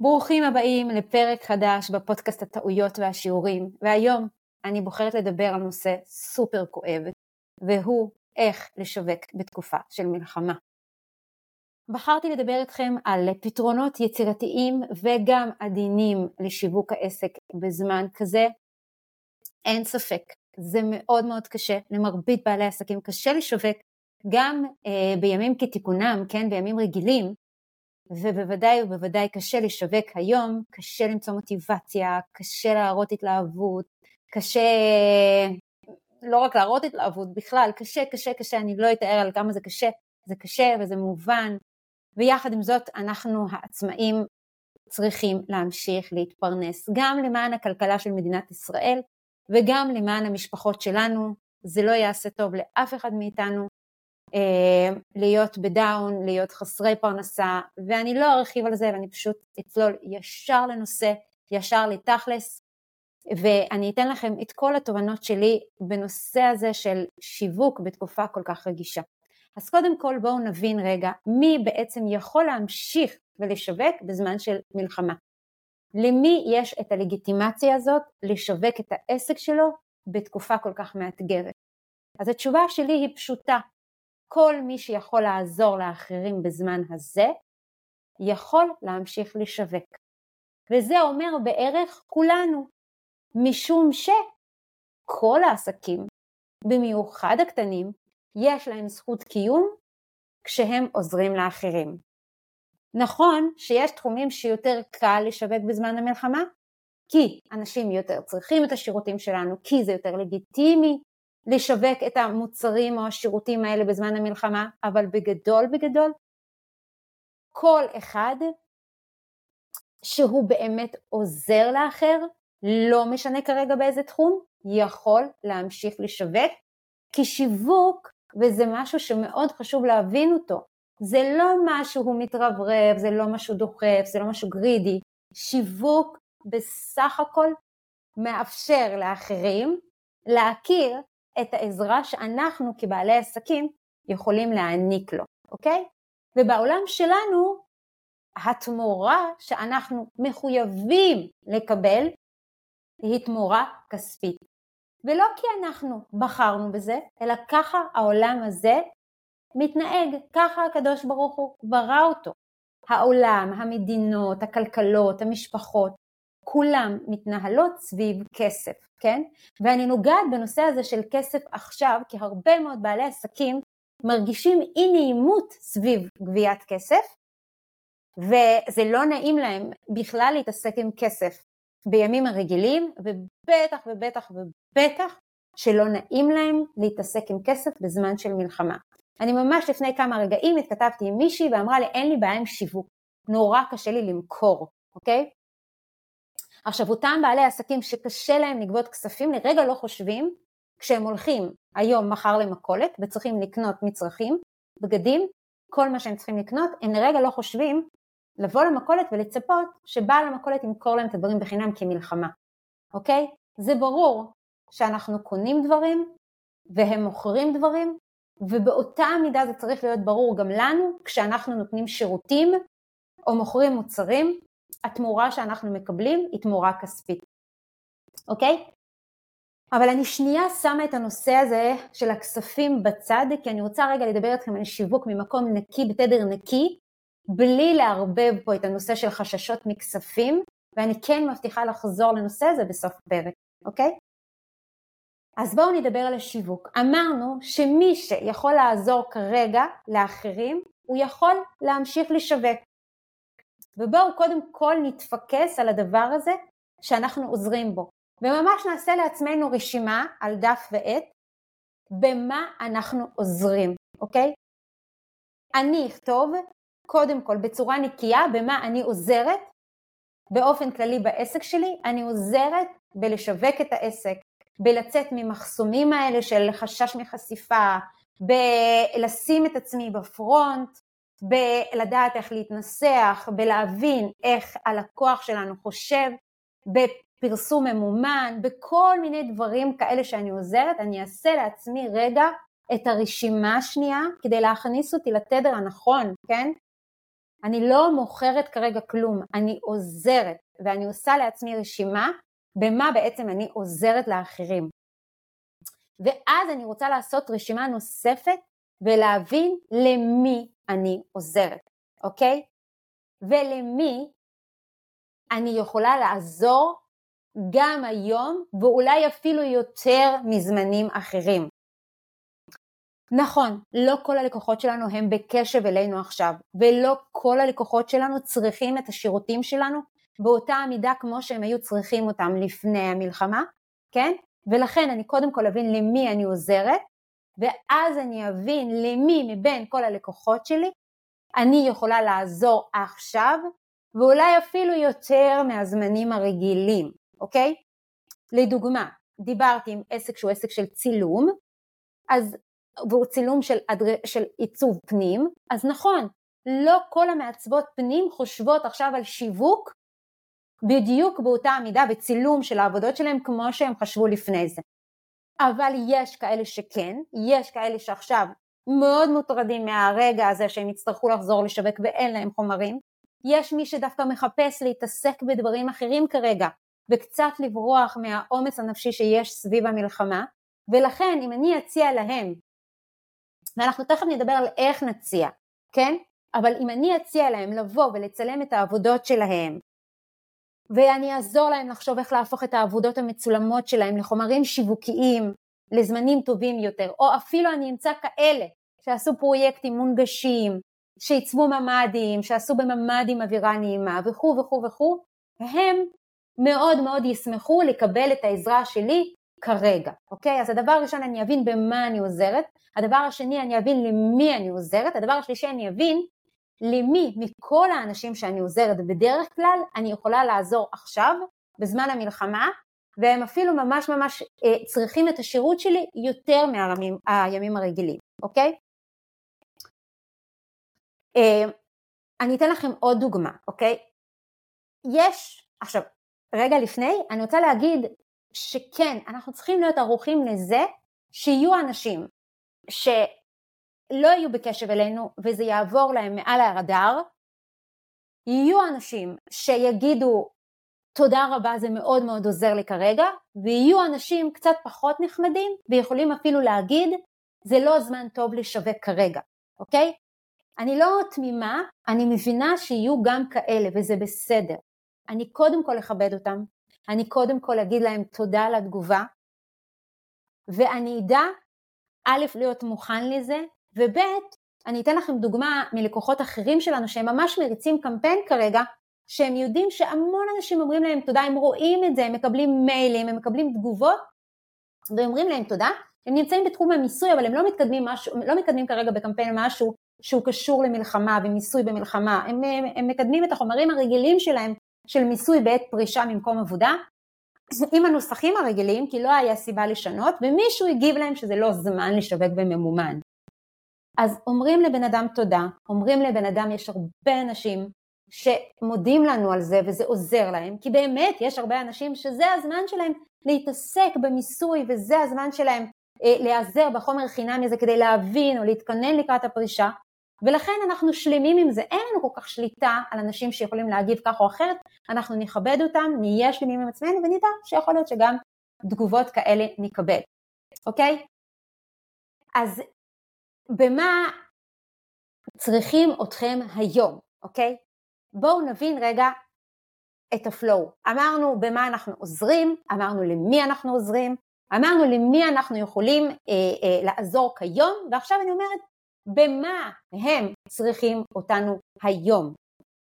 ברוכים הבאים לפרק חדש בפודקאסט הטעויות והשיעורים, והיום אני בוחרת לדבר על נושא סופר כואב, והוא איך לשווק בתקופה של מלחמה. בחרתי לדבר איתכם על פתרונות יצירתיים וגם עדינים לשיווק העסק בזמן כזה. אין ספק, זה מאוד מאוד קשה, למרבית בעלי עסקים קשה לשווק, גם אה, בימים כתיקונם, כן, בימים רגילים, ובוודאי ובוודאי קשה לשווק היום, קשה למצוא מוטיבציה, קשה להראות התלהבות, קשה לא רק להראות התלהבות, בכלל קשה קשה קשה, אני לא אתאר על כמה זה קשה, זה קשה וזה מובן, ויחד עם זאת אנחנו העצמאים צריכים להמשיך להתפרנס, גם למען הכלכלה של מדינת ישראל וגם למען המשפחות שלנו, זה לא יעשה טוב לאף אחד מאיתנו, להיות בדאון, להיות חסרי פרנסה, ואני לא ארחיב על זה ואני פשוט אצלול ישר לנושא, ישר לתכלס, ואני אתן לכם את כל התובנות שלי בנושא הזה של שיווק בתקופה כל כך רגישה. אז קודם כל בואו נבין רגע מי בעצם יכול להמשיך ולשווק בזמן של מלחמה. למי יש את הלגיטימציה הזאת לשווק את העסק שלו בתקופה כל כך מאתגרת? אז התשובה שלי היא פשוטה, כל מי שיכול לעזור לאחרים בזמן הזה, יכול להמשיך לשווק. וזה אומר בערך כולנו, משום שכל העסקים, במיוחד הקטנים, יש להם זכות קיום כשהם עוזרים לאחרים. נכון שיש תחומים שיותר קל לשווק בזמן המלחמה, כי אנשים יותר צריכים את השירותים שלנו, כי זה יותר לגיטימי לשווק את המוצרים או השירותים האלה בזמן המלחמה, אבל בגדול בגדול, כל אחד שהוא באמת עוזר לאחר, לא משנה כרגע באיזה תחום, יכול להמשיך לשווק, כי שיווק, וזה משהו שמאוד חשוב להבין אותו, זה לא משהו מתרברב, זה לא משהו דוחף, זה לא משהו גרידי, שיווק בסך הכל מאפשר לאחרים להכיר את העזרה שאנחנו כבעלי עסקים יכולים להעניק לו, אוקיי? ובעולם שלנו התמורה שאנחנו מחויבים לקבל היא תמורה כספית. ולא כי אנחנו בחרנו בזה, אלא ככה העולם הזה מתנהג, ככה הקדוש ברוך הוא ברא אותו. העולם, המדינות, הכלכלות, המשפחות, כולם מתנהלות סביב כסף, כן? ואני נוגעת בנושא הזה של כסף עכשיו, כי הרבה מאוד בעלי עסקים מרגישים אי נעימות סביב גביית כסף, וזה לא נעים להם בכלל להתעסק עם כסף בימים הרגילים, ובטח ובטח ובטח שלא נעים להם להתעסק עם כסף בזמן של מלחמה. אני ממש לפני כמה רגעים התכתבתי עם מישהי ואמרה לי אין לי בעיה עם שיווק, נורא קשה לי למכור, אוקיי? עכשיו אותם בעלי עסקים שקשה להם לגבות כספים לרגע לא חושבים כשהם הולכים היום מחר למכולת וצריכים לקנות מצרכים, בגדים, כל מה שהם צריכים לקנות, הם לרגע לא חושבים לבוא למכולת ולצפות שבעל המכולת ימכור להם את הדברים בחינם כמלחמה, אוקיי? זה ברור שאנחנו קונים דברים והם מוכרים דברים ובאותה מידה זה צריך להיות ברור גם לנו כשאנחנו נותנים שירותים או מוכרים מוצרים התמורה שאנחנו מקבלים היא תמורה כספית, אוקיי? אבל אני שנייה שמה את הנושא הזה של הכספים בצד, כי אני רוצה רגע לדבר איתכם על שיווק ממקום נקי, בתדר נקי, בלי לערבב פה את הנושא של חששות מכספים, ואני כן מבטיחה לחזור לנושא הזה בסוף הפרק, אוקיי? אז בואו נדבר על השיווק. אמרנו שמי שיכול לעזור כרגע לאחרים, הוא יכול להמשיך לשווק. ובואו קודם כל נתפקס על הדבר הזה שאנחנו עוזרים בו. וממש נעשה לעצמנו רשימה על דף ועט במה אנחנו עוזרים, אוקיי? אני אכתוב קודם כל בצורה נקייה במה אני עוזרת באופן כללי בעסק שלי, אני עוזרת בלשווק את העסק, בלצאת ממחסומים האלה של חשש מחשיפה, בלשים את עצמי בפרונט, בלדעת איך להתנסח, בלהבין איך הלקוח שלנו חושב, בפרסום ממומן, בכל מיני דברים כאלה שאני עוזרת, אני אעשה לעצמי רגע את הרשימה השנייה כדי להכניס אותי לתדר הנכון, כן? אני לא מוכרת כרגע כלום, אני עוזרת, ואני עושה לעצמי רשימה במה בעצם אני עוזרת לאחרים. ואז אני רוצה לעשות רשימה נוספת ולהבין למי אני עוזרת, אוקיי? ולמי אני יכולה לעזור גם היום ואולי אפילו יותר מזמנים אחרים. נכון, לא כל הלקוחות שלנו הם בקשב אלינו עכשיו, ולא כל הלקוחות שלנו צריכים את השירותים שלנו באותה המידה כמו שהם היו צריכים אותם לפני המלחמה, כן? ולכן אני קודם כל אבין למי אני עוזרת, ואז אני אבין למי מבין כל הלקוחות שלי אני יכולה לעזור עכשיו, ואולי אפילו יותר מהזמנים הרגילים, אוקיי? לדוגמה, דיברתי עם עסק שהוא עסק של צילום, אז, והוא צילום של, של עיצוב פנים, אז נכון, לא כל המעצבות פנים חושבות עכשיו על שיווק בדיוק באותה המידה בצילום של העבודות שלהם כמו שהם חשבו לפני זה. אבל יש כאלה שכן, יש כאלה שעכשיו מאוד מוטרדים מהרגע הזה שהם יצטרכו לחזור לשווק ואין להם חומרים. יש מי שדווקא מחפש להתעסק בדברים אחרים כרגע וקצת לברוח מהאומץ הנפשי שיש סביב המלחמה ולכן אם אני אציע להם, ואנחנו תכף נדבר על איך נציע, כן? אבל אם אני אציע להם לבוא ולצלם את העבודות שלהם ואני אעזור להם לחשוב איך להפוך את העבודות המצולמות שלהם לחומרים שיווקיים לזמנים טובים יותר, או אפילו אני אמצא כאלה שעשו פרויקטים מונגשים, שעיצבו ממ"דים, שעשו בממ"דים אווירה נעימה וכו' וכו' וכו', והם מאוד מאוד ישמחו לקבל את העזרה שלי כרגע, אוקיי? אז הדבר הראשון אני אבין במה אני עוזרת, הדבר השני אני אבין למי אני עוזרת, הדבר השלישי אני אבין למי מכל האנשים שאני עוזרת בדרך כלל אני יכולה לעזור עכשיו בזמן המלחמה והם אפילו ממש ממש אה, צריכים את השירות שלי יותר מהימים הרגילים, אוקיי? אה, אני אתן לכם עוד דוגמה, אוקיי? יש, עכשיו, רגע לפני, אני רוצה להגיד שכן, אנחנו צריכים להיות ערוכים לזה שיהיו אנשים שלא יהיו בקשב אלינו וזה יעבור להם מעל הרדאר, יהיו אנשים שיגידו תודה רבה זה מאוד מאוד עוזר לי כרגע, ויהיו אנשים קצת פחות נחמדים ויכולים אפילו להגיד זה לא זמן טוב לשווק כרגע, אוקיי? אני לא תמימה, אני מבינה שיהיו גם כאלה וזה בסדר. אני קודם כל אכבד אותם, אני קודם כל אגיד להם תודה על התגובה, ואני אדע א', להיות מוכן לזה, וב', אני אתן לכם דוגמה מלקוחות אחרים שלנו שהם ממש מריצים קמפיין כרגע, שהם יודעים שהמון אנשים אומרים להם תודה, הם רואים את זה, הם מקבלים מיילים, הם מקבלים תגובות, ואומרים להם תודה, הם נמצאים בתחום המיסוי אבל הם לא מתקדמים, משהו, לא מקדמים כרגע בקמפיין משהו שהוא קשור למלחמה ומיסוי במלחמה, הם, הם, הם מקדמים את החומרים הרגילים שלהם של מיסוי בעת פרישה ממקום עבודה. עם הנוסחים הרגילים כי לא היה סיבה לשנות ומישהו הגיב להם שזה לא זמן לשווק בממומן. אז אומרים לבן אדם תודה, אומרים לבן אדם יש הרבה אנשים שמודים לנו על זה וזה עוזר להם. כי באמת יש הרבה אנשים שזה הזמן שלהם להתעסק במיסוי וזה הזמן שלהם אה, להיעזר בחומר חינמי הזה כדי להבין או להתכונן לקראת הפרישה. ולכן אנחנו שלמים עם זה, אין לנו כל כך שליטה על אנשים שיכולים להגיב כך או אחרת, אנחנו נכבד אותם, נהיה שלמים עם עצמנו ונדע שיכול להיות שגם תגובות כאלה נקבל, אוקיי? אז במה צריכים אתכם היום, אוקיי? בואו נבין רגע את הפלואו. אמרנו במה אנחנו עוזרים, אמרנו למי אנחנו עוזרים, אמרנו למי אנחנו יכולים אה, אה, לעזור כיום, ועכשיו אני אומרת במה הם צריכים אותנו היום,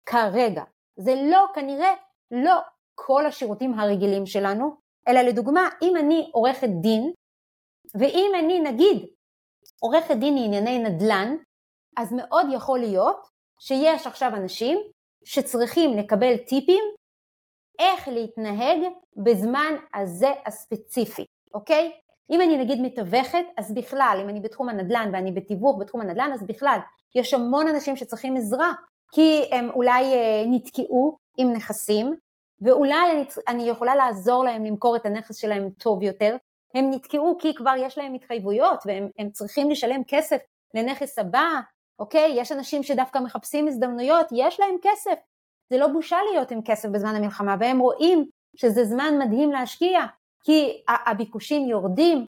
כרגע. זה לא, כנראה, לא כל השירותים הרגילים שלנו, אלא לדוגמה, אם אני עורכת דין, ואם אני נגיד עורכת דין לענייני נדל"ן, אז מאוד יכול להיות שיש עכשיו אנשים שצריכים לקבל טיפים איך להתנהג בזמן הזה הספציפי, אוקיי? אם אני נגיד מתווכת, אז בכלל, אם אני בתחום הנדל"ן ואני בתיווך בתחום הנדל"ן, אז בכלל, יש המון אנשים שצריכים עזרה, כי הם אולי אה, נתקעו עם נכסים, ואולי אני, אני יכולה לעזור להם למכור את הנכס שלהם טוב יותר, הם נתקעו כי כבר יש להם התחייבויות והם צריכים לשלם כסף לנכס הבא, אוקיי? יש אנשים שדווקא מחפשים הזדמנויות, יש להם כסף. זה לא בושה להיות עם כסף בזמן המלחמה, והם רואים שזה זמן מדהים להשקיע, כי הביקושים יורדים,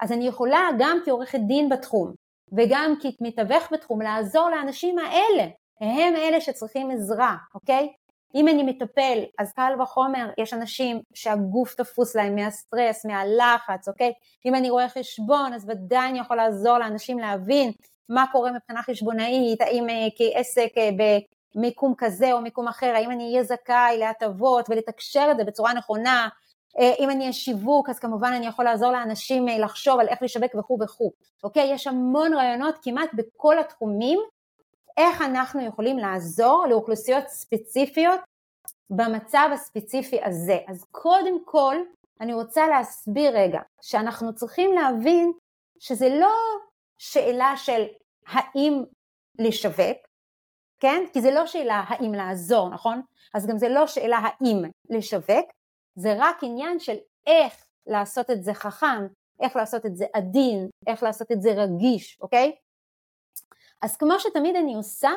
אז אני יכולה גם כעורכת דין בתחום, וגם כמתווך בתחום, לעזור לאנשים האלה, הם אלה שצריכים עזרה, אוקיי? אם אני מטפל, אז קל וחומר, יש אנשים שהגוף תפוס להם מהסטרס, מהלחץ, אוקיי? אם אני רואה חשבון, אז ודאי אני יכול לעזור לאנשים להבין מה קורה מבחינה חשבונאית, האם אה, כעסק אה, במיקום כזה או מיקום אחר, האם אני אהיה זכאי להטבות ולתקשר את זה בצורה נכונה, אה, אם אני אהיה שיווק אז כמובן אני יכול לעזור לאנשים לחשוב על איך לשווק וכו' וכו', אוקיי? יש המון רעיונות כמעט בכל התחומים איך אנחנו יכולים לעזור לאוכלוסיות ספציפיות במצב הספציפי הזה. אז קודם כל אני רוצה להסביר רגע שאנחנו צריכים להבין שזה לא שאלה של האם לשווק, כן? כי זה לא שאלה האם לעזור, נכון? אז גם זה לא שאלה האם לשווק, זה רק עניין של איך לעשות את זה חכם, איך לעשות את זה עדין, איך לעשות את זה רגיש, אוקיי? אז כמו שתמיד אני עושה,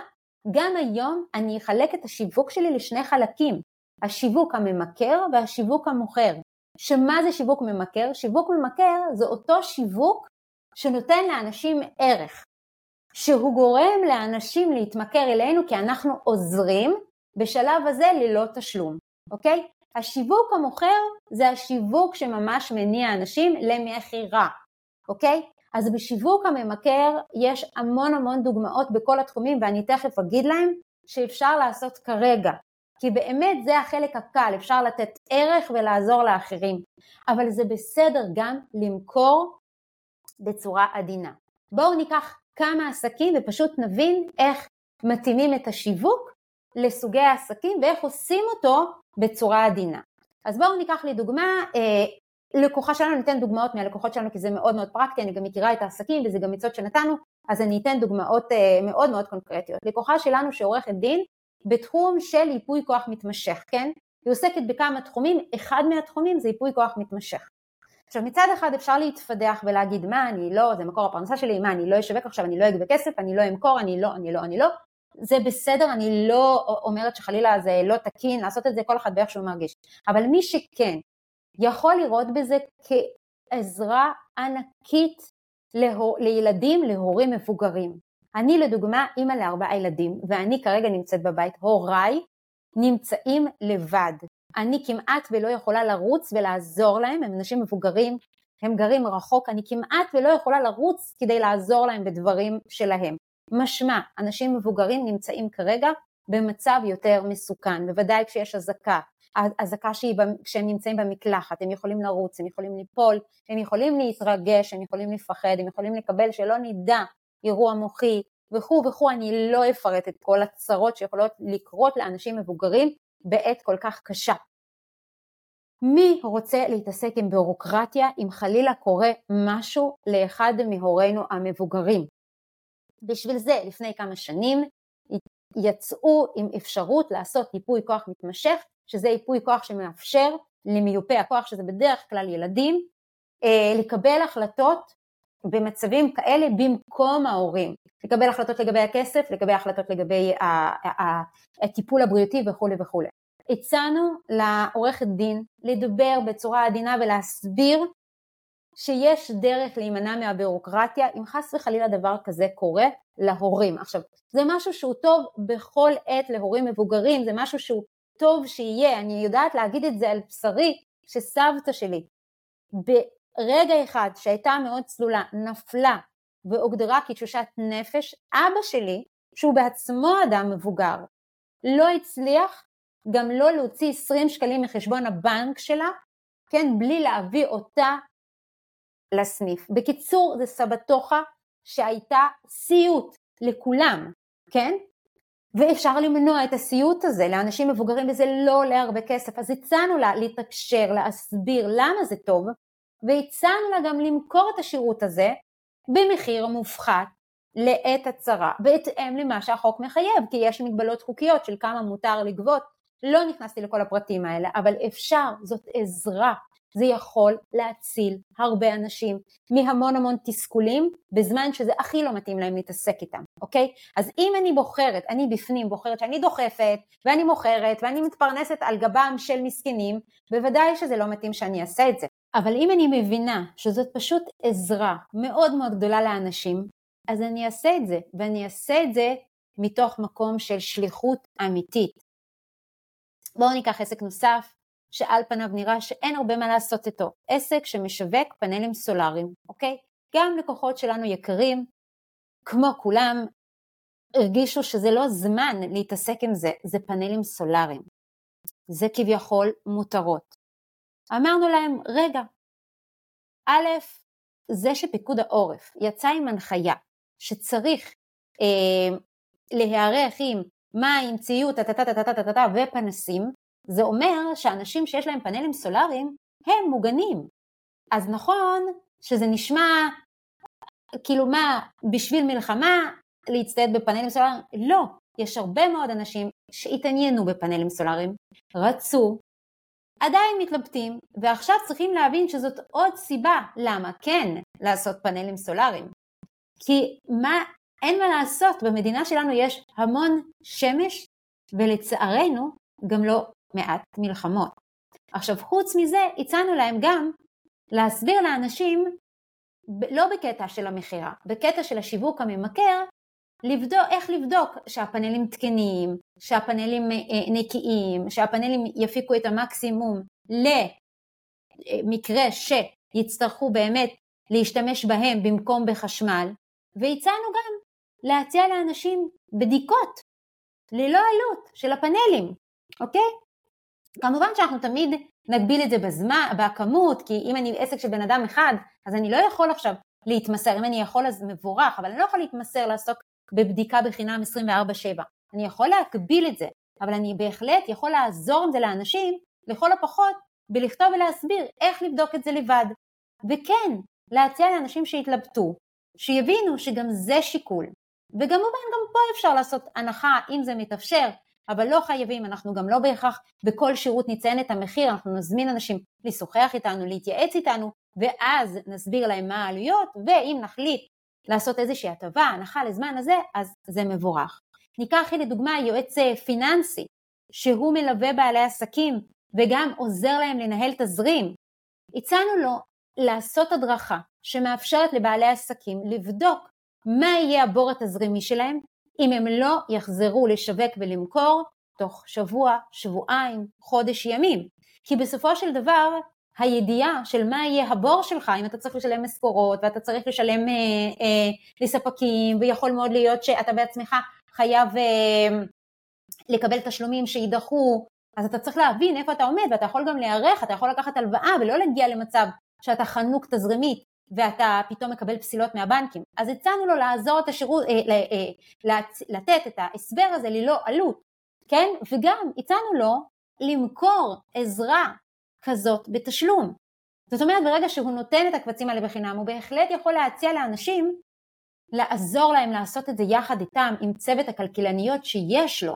גם היום אני אחלק את השיווק שלי לשני חלקים, השיווק הממכר והשיווק המוכר. שמה זה שיווק ממכר? שיווק ממכר זה אותו שיווק שנותן לאנשים ערך, שהוא גורם לאנשים להתמכר אלינו כי אנחנו עוזרים בשלב הזה ללא תשלום, אוקיי? השיווק המוכר זה השיווק שממש מניע אנשים למכירה, אוקיי? אז בשיווק הממכר יש המון המון דוגמאות בכל התחומים ואני תכף אגיד להם שאפשר לעשות כרגע, כי באמת זה החלק הקל, אפשר לתת ערך ולעזור לאחרים, אבל זה בסדר גם למכור בצורה עדינה. בואו ניקח כמה עסקים ופשוט נבין איך מתאימים את השיווק לסוגי העסקים ואיך עושים אותו בצורה עדינה. אז בואו ניקח לדוגמה אה, לקוחה שלנו, ניתן דוגמאות מהלקוחות שלנו כי זה מאוד מאוד פרקטי, אני גם מכירה את העסקים וזה גם עצות שנתנו, אז אני אתן דוגמאות אה, מאוד מאוד קונקרטיות. לקוחה שלנו שעורכת דין בתחום של ייפוי כוח מתמשך, כן? היא עוסקת בכמה תחומים, אחד מהתחומים זה ייפוי כוח מתמשך. עכשיו מצד אחד אפשר להתפדח ולהגיד מה אני לא, זה מקור הפרנסה שלי, מה אני לא אשווק עכשיו, אני לא אגבה כסף, אני לא אמכור, אני לא, אני לא, אני לא, זה בסדר, אני לא אומרת שחלילה זה לא תקין לעשות את זה, כל אחד באיך שהוא מרגיש, אבל מי שכן יכול לראות בזה כעזרה ענקית להור, לילדים, להורים מבוגרים. אני לדוגמה אימא לארבעה ילדים ואני כרגע נמצאת בבית, הוריי נמצאים לבד. אני כמעט ולא יכולה לרוץ ולעזור להם, הם אנשים מבוגרים, הם גרים רחוק, אני כמעט ולא יכולה לרוץ כדי לעזור להם בדברים שלהם. משמע, אנשים מבוגרים נמצאים כרגע במצב יותר מסוכן, בוודאי כשיש אזעקה, אזעקה כשהם נמצאים במקלחת, הם יכולים לרוץ, הם יכולים ליפול, הם יכולים להתרגש, הם יכולים לפחד, הם יכולים לקבל שלא נדע אירוע מוחי וכו' וכו', אני לא אפרט את כל הצרות שיכולות לקרות לאנשים מבוגרים בעת כל כך קשה. מי רוצה להתעסק עם ביורוקרטיה אם חלילה קורה משהו לאחד מהורינו המבוגרים? בשביל זה לפני כמה שנים יצאו עם אפשרות לעשות ייפוי כוח מתמשך שזה ייפוי כוח שמאפשר למיופי הכוח, שזה בדרך כלל ילדים, אה, לקבל החלטות במצבים כאלה במקום ההורים, לקבל החלטות לגבי הכסף, לקבל החלטות לגבי הטיפול הבריאותי וכולי וכולי. הצענו לעורכת דין לדבר בצורה עדינה ולהסביר שיש דרך להימנע מהבירוקרטיה אם חס וחלילה דבר כזה קורה להורים. עכשיו, זה משהו שהוא טוב בכל עת להורים מבוגרים, זה משהו שהוא טוב שיהיה, אני יודעת להגיד את זה על בשרי, שסבתא שלי ברגע אחד שהייתה מאוד צלולה נפלה והוגדרה כתשושת נפש, אבא שלי, שהוא בעצמו אדם מבוגר, לא הצליח גם לא להוציא 20 שקלים מחשבון הבנק שלה, כן, בלי להביא אותה לסניף. בקיצור, זה סבתוכה שהייתה סיוט לכולם, כן? ואפשר למנוע את הסיוט הזה לאנשים מבוגרים וזה לא עולה הרבה כסף אז הצענו לה להתקשר, להסביר למה זה טוב והצענו לה גם למכור את השירות הזה במחיר מופחת לעת הצרה בהתאם למה שהחוק מחייב כי יש מגבלות חוקיות של כמה מותר לגבות לא נכנסתי לכל הפרטים האלה אבל אפשר זאת עזרה זה יכול להציל הרבה אנשים מהמון המון תסכולים בזמן שזה הכי לא מתאים להם להתעסק איתם, אוקיי? אז אם אני בוחרת, אני בפנים בוחרת שאני דוחפת ואני מוכרת ואני מתפרנסת על גבם של מסכנים, בוודאי שזה לא מתאים שאני אעשה את זה. אבל אם אני מבינה שזאת פשוט עזרה מאוד מאוד גדולה לאנשים, אז אני אעשה את זה, ואני אעשה את זה מתוך מקום של שליחות אמיתית. בואו ניקח עסק נוסף, שעל פניו נראה שאין הרבה מה לעשות איתו. עסק שמשווק פאנלים סולאריים, אוקיי? גם לקוחות שלנו יקרים, כמו כולם, הרגישו שזה לא זמן להתעסק עם זה, זה פאנלים סולאריים. זה כביכול מותרות. אמרנו להם, רגע, א', זה שפיקוד העורף יצא עם הנחיה שצריך אה, להיערך עם מים, ציוד, טה-טה-טה-טה-טה-טה ופנסים, זה אומר שאנשים שיש להם פאנלים סולאריים הם מוגנים. אז נכון שזה נשמע כאילו מה, בשביל מלחמה להצטייד בפאנלים סולאריים? לא, יש הרבה מאוד אנשים שהתעניינו בפאנלים סולאריים, רצו, עדיין מתלבטים, ועכשיו צריכים להבין שזאת עוד סיבה למה כן לעשות פאנלים סולאריים. כי מה, אין מה לעשות, במדינה שלנו יש המון שמש, ולצערנו גם לא מעט מלחמות. עכשיו חוץ מזה הצענו להם גם להסביר לאנשים לא בקטע של המכירה, בקטע של השיווק הממכר, לבדוק, איך לבדוק שהפאנלים תקניים, שהפאנלים אה, נקיים, שהפאנלים יפיקו את המקסימום למקרה שיצטרכו באמת להשתמש בהם במקום בחשמל, והצענו גם להציע לאנשים בדיקות ללא עלות של הפאנלים, אוקיי? כמובן שאנחנו תמיד נגביל את זה בזמן, בכמות, כי אם אני עסק של בן אדם אחד, אז אני לא יכול עכשיו להתמסר, אם אני יכול אז מבורך, אבל אני לא יכול להתמסר לעסוק בבדיקה בחינם 24/7. אני יכול להגביל את זה, אבל אני בהחלט יכול לעזור עם זה לאנשים, לכל הפחות, בלכתוב ולהסביר איך לבדוק את זה לבד. וכן, להציע לאנשים שהתלבטו, שיבינו שגם זה שיקול. וכמובן גם פה אפשר לעשות הנחה אם זה מתאפשר, אבל לא חייבים, אנחנו גם לא בהכרח בכל שירות נציין את המחיר, אנחנו נזמין אנשים לשוחח איתנו, להתייעץ איתנו, ואז נסביר להם מה העלויות, ואם נחליט לעשות איזושהי הטבה, הנחה לזמן הזה, אז זה מבורך. ניקח לדוגמה יועץ אה, פיננסי, שהוא מלווה בעלי עסקים וגם עוזר להם לנהל תזרים. הצענו לו לעשות הדרכה שמאפשרת לבעלי עסקים לבדוק מה יהיה הבור התזרימי שלהם אם הם לא יחזרו לשווק ולמכור תוך שבוע, שבועיים, חודש ימים. כי בסופו של דבר הידיעה של מה יהיה הבור שלך, אם אתה צריך לשלם משכורות ואתה צריך לשלם אה, אה, לספקים ויכול מאוד להיות שאתה בעצמך חייב אה, לקבל תשלומים שיידחו, אז אתה צריך להבין איפה אתה עומד ואתה יכול גם להיערך, אתה יכול לקחת הלוואה ולא להגיע למצב שאתה חנוק תזרימית ואתה פתאום מקבל פסילות מהבנקים. אז הצענו לו לעזור את השירות, אה, אה, לתת את ההסבר הזה ללא עלות, כן? וגם הצענו לו למכור עזרה כזאת בתשלום. זאת אומרת ברגע שהוא נותן את הקבצים האלה בחינם הוא בהחלט יכול להציע לאנשים לעזור להם לעשות את זה יחד איתם עם צוות הכלכלניות שיש לו,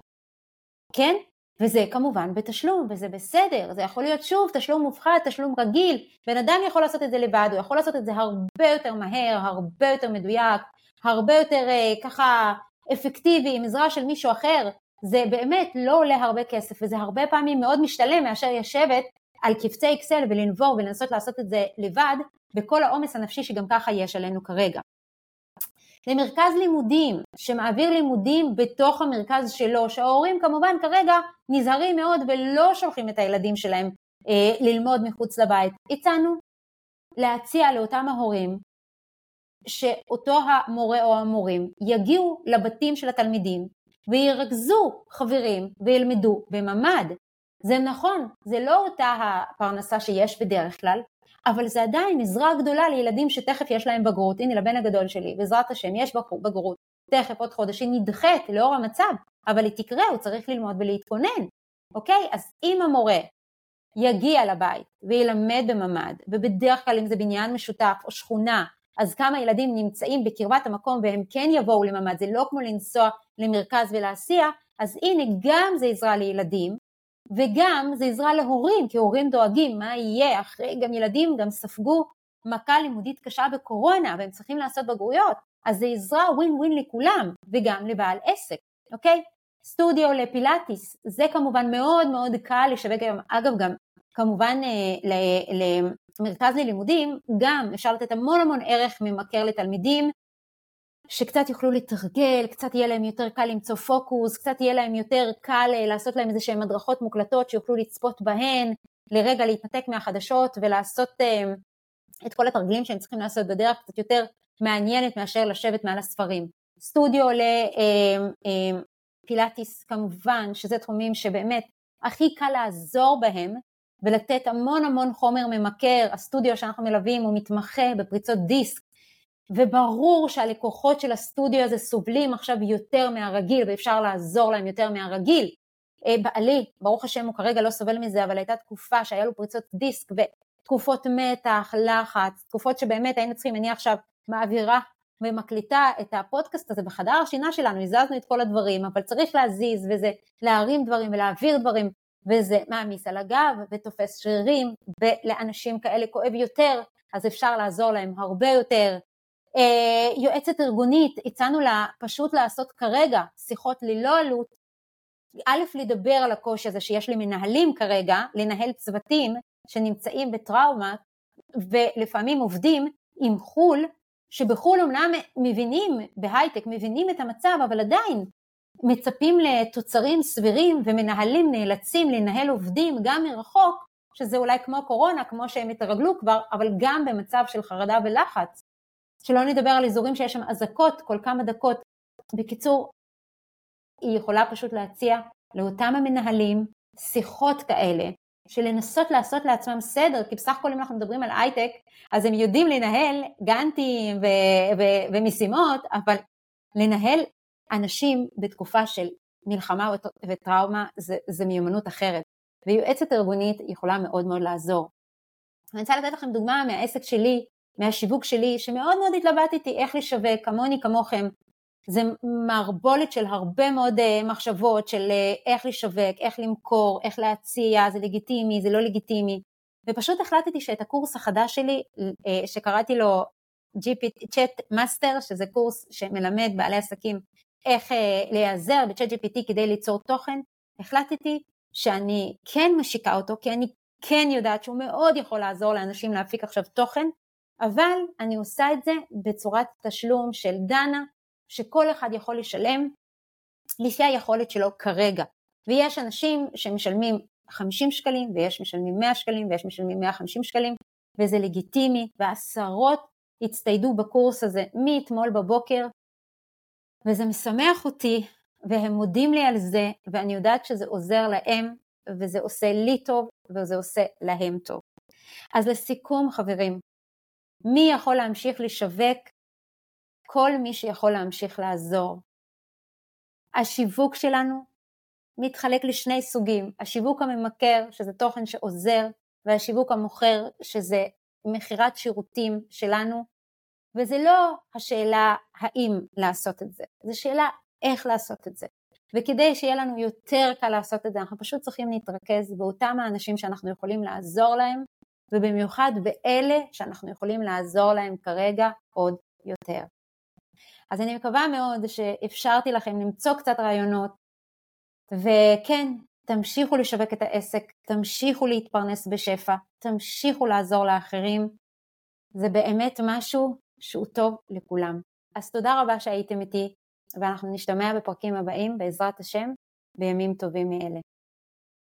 כן? וזה כמובן בתשלום וזה בסדר, זה יכול להיות שוב תשלום מופחת, תשלום רגיל, בן אדם יכול לעשות את זה לבד, הוא יכול לעשות את זה הרבה יותר מהר, הרבה יותר מדויק, הרבה יותר אה, ככה אפקטיבי עם עזרה של מישהו אחר, זה באמת לא עולה הרבה כסף וזה הרבה פעמים מאוד משתלם מאשר ישבת על קבצי אקסל ולנבור ולנסות לעשות את זה לבד בכל העומס הנפשי שגם ככה יש עלינו כרגע. למרכז לימודים שמעביר לימודים בתוך המרכז שלו, שההורים כמובן כרגע נזהרים מאוד ולא שולחים את הילדים שלהם אה, ללמוד מחוץ לבית. הצענו להציע לאותם ההורים שאותו המורה או המורים יגיעו לבתים של התלמידים וירכזו חברים וילמדו בממ"ד. זה נכון, זה לא אותה הפרנסה שיש בדרך כלל, אבל זה עדיין עזרה גדולה לילדים שתכף יש להם בגרות, הנה לבן הגדול שלי, בעזרת השם יש בגרות, תכף עוד חודש, היא נדחית לאור המצב, אבל היא תקרה, הוא צריך ללמוד ולהתכונן, אוקיי? אז אם המורה יגיע לבית וילמד בממ"ד, ובדרך כלל אם זה בניין משותף או שכונה, אז כמה ילדים נמצאים בקרבת המקום והם כן יבואו לממ"ד, זה לא כמו לנסוע למרכז ולהסיע, אז הנה גם זה עזרה לילדים, וגם זה עזרה להורים, כי הורים דואגים מה יהיה, אחרי גם ילדים גם ספגו מכה לימודית קשה בקורונה והם צריכים לעשות בגרויות, אז זה עזרה ווין ווין לכולם, וגם לבעל עסק, אוקיי? סטודיו לפילאטיס, זה כמובן מאוד מאוד קל לשווק היום, אגב גם כמובן אה, למרכז ללימודים, גם אפשר לתת המון המון ערך ממכר לתלמידים, שקצת יוכלו לתרגל, קצת יהיה להם יותר קל למצוא פוקוס, קצת יהיה להם יותר קל אה, לעשות להם איזה שהן הדרכות מוקלטות שיוכלו לצפות בהן, לרגע להתנתק מהחדשות ולעשות אה, את כל התרגילים שהם צריכים לעשות בדרך קצת יותר מעניינת מאשר לשבת מעל הספרים. סטודיו לפילאטיס אה, כמובן, שזה תחומים שבאמת הכי קל לעזור בהם ולתת המון המון חומר ממכר, הסטודיו שאנחנו מלווים הוא מתמחה בפריצות דיסק וברור שהלקוחות של הסטודיו הזה סובלים עכשיו יותר מהרגיל ואפשר לעזור להם יותר מהרגיל. אה, בעלי, ברוך השם הוא כרגע לא סובל מזה, אבל הייתה תקופה שהיה לו פריצות דיסק ותקופות מתח, לחץ, תקופות שבאמת היינו צריכים, אני עכשיו מעבירה ומקליטה את הפודקאסט הזה בחדר השינה שלנו, הזזנו את כל הדברים, אבל צריך להזיז וזה להרים דברים ולהעביר דברים, וזה מעמיס על הגב ותופס שרירים, ולאנשים כאלה כואב יותר, אז אפשר לעזור להם הרבה יותר. אה, יועצת ארגונית, הצענו לה פשוט לעשות כרגע שיחות ללא עלות, א', לדבר על הקושי הזה שיש לי מנהלים כרגע, לנהל צוותים שנמצאים בטראומה ולפעמים עובדים עם חו"ל, שבחו"ל אומנם מבינים, בהייטק מבינים את המצב, אבל עדיין מצפים לתוצרים סבירים ומנהלים נאלצים לנהל עובדים גם מרחוק, שזה אולי כמו קורונה, כמו שהם התרגלו כבר, אבל גם במצב של חרדה ולחץ. שלא נדבר על אזורים שיש שם אזעקות כל כמה דקות. בקיצור, היא יכולה פשוט להציע לאותם המנהלים שיחות כאלה, של לנסות לעשות לעצמם סדר, כי בסך הכל אם אנחנו מדברים על הייטק, אז הם יודעים לנהל גאנטים ו- ו- ומשימות, אבל לנהל אנשים בתקופה של מלחמה וטראומה זה, זה מיומנות אחרת. ויועצת ארגונית יכולה מאוד מאוד לעזור. אני רוצה לתת לכם דוגמה מהעסק שלי, מהשיווק שלי, שמאוד מאוד התלבטתי איך לשווק, כמוני כמוכם. זה מערבולת של הרבה מאוד uh, מחשבות של uh, איך לשווק, איך למכור, איך להציע, זה לגיטימי, זה לא לגיטימי. ופשוט החלטתי שאת הקורס החדש שלי, uh, שקראתי לו GPT, Chat Master, שזה קורס שמלמד בעלי עסקים איך להיעזר ב-Chat GPT כדי ליצור תוכן, החלטתי שאני כן משיקה אותו, כי אני כן יודעת שהוא מאוד יכול לעזור לאנשים להפיק עכשיו תוכן, אבל אני עושה את זה בצורת תשלום של דנה, שכל אחד יכול לשלם לפי היכולת שלו כרגע. ויש אנשים שמשלמים 50 שקלים, ויש משלמים 100 שקלים, ויש משלמים 150 שקלים, וזה לגיטימי, ועשרות הצטיידו בקורס הזה מאתמול בבוקר, וזה משמח אותי, והם מודים לי על זה, ואני יודעת שזה עוזר להם, וזה עושה לי טוב, וזה עושה להם טוב. אז לסיכום חברים, מי יכול להמשיך לשווק? כל מי שיכול להמשיך לעזור. השיווק שלנו מתחלק לשני סוגים, השיווק הממכר שזה תוכן שעוזר והשיווק המוכר שזה מכירת שירותים שלנו וזה לא השאלה האם לעשות את זה, זו שאלה איך לעשות את זה וכדי שיהיה לנו יותר קל לעשות את זה אנחנו פשוט צריכים להתרכז באותם האנשים שאנחנו יכולים לעזור להם ובמיוחד באלה שאנחנו יכולים לעזור להם כרגע עוד יותר. אז אני מקווה מאוד שאפשרתי לכם למצוא קצת רעיונות, וכן, תמשיכו לשווק את העסק, תמשיכו להתפרנס בשפע, תמשיכו לעזור לאחרים, זה באמת משהו שהוא טוב לכולם. אז תודה רבה שהייתם איתי, ואנחנו נשתמע בפרקים הבאים בעזרת השם בימים טובים מאלה.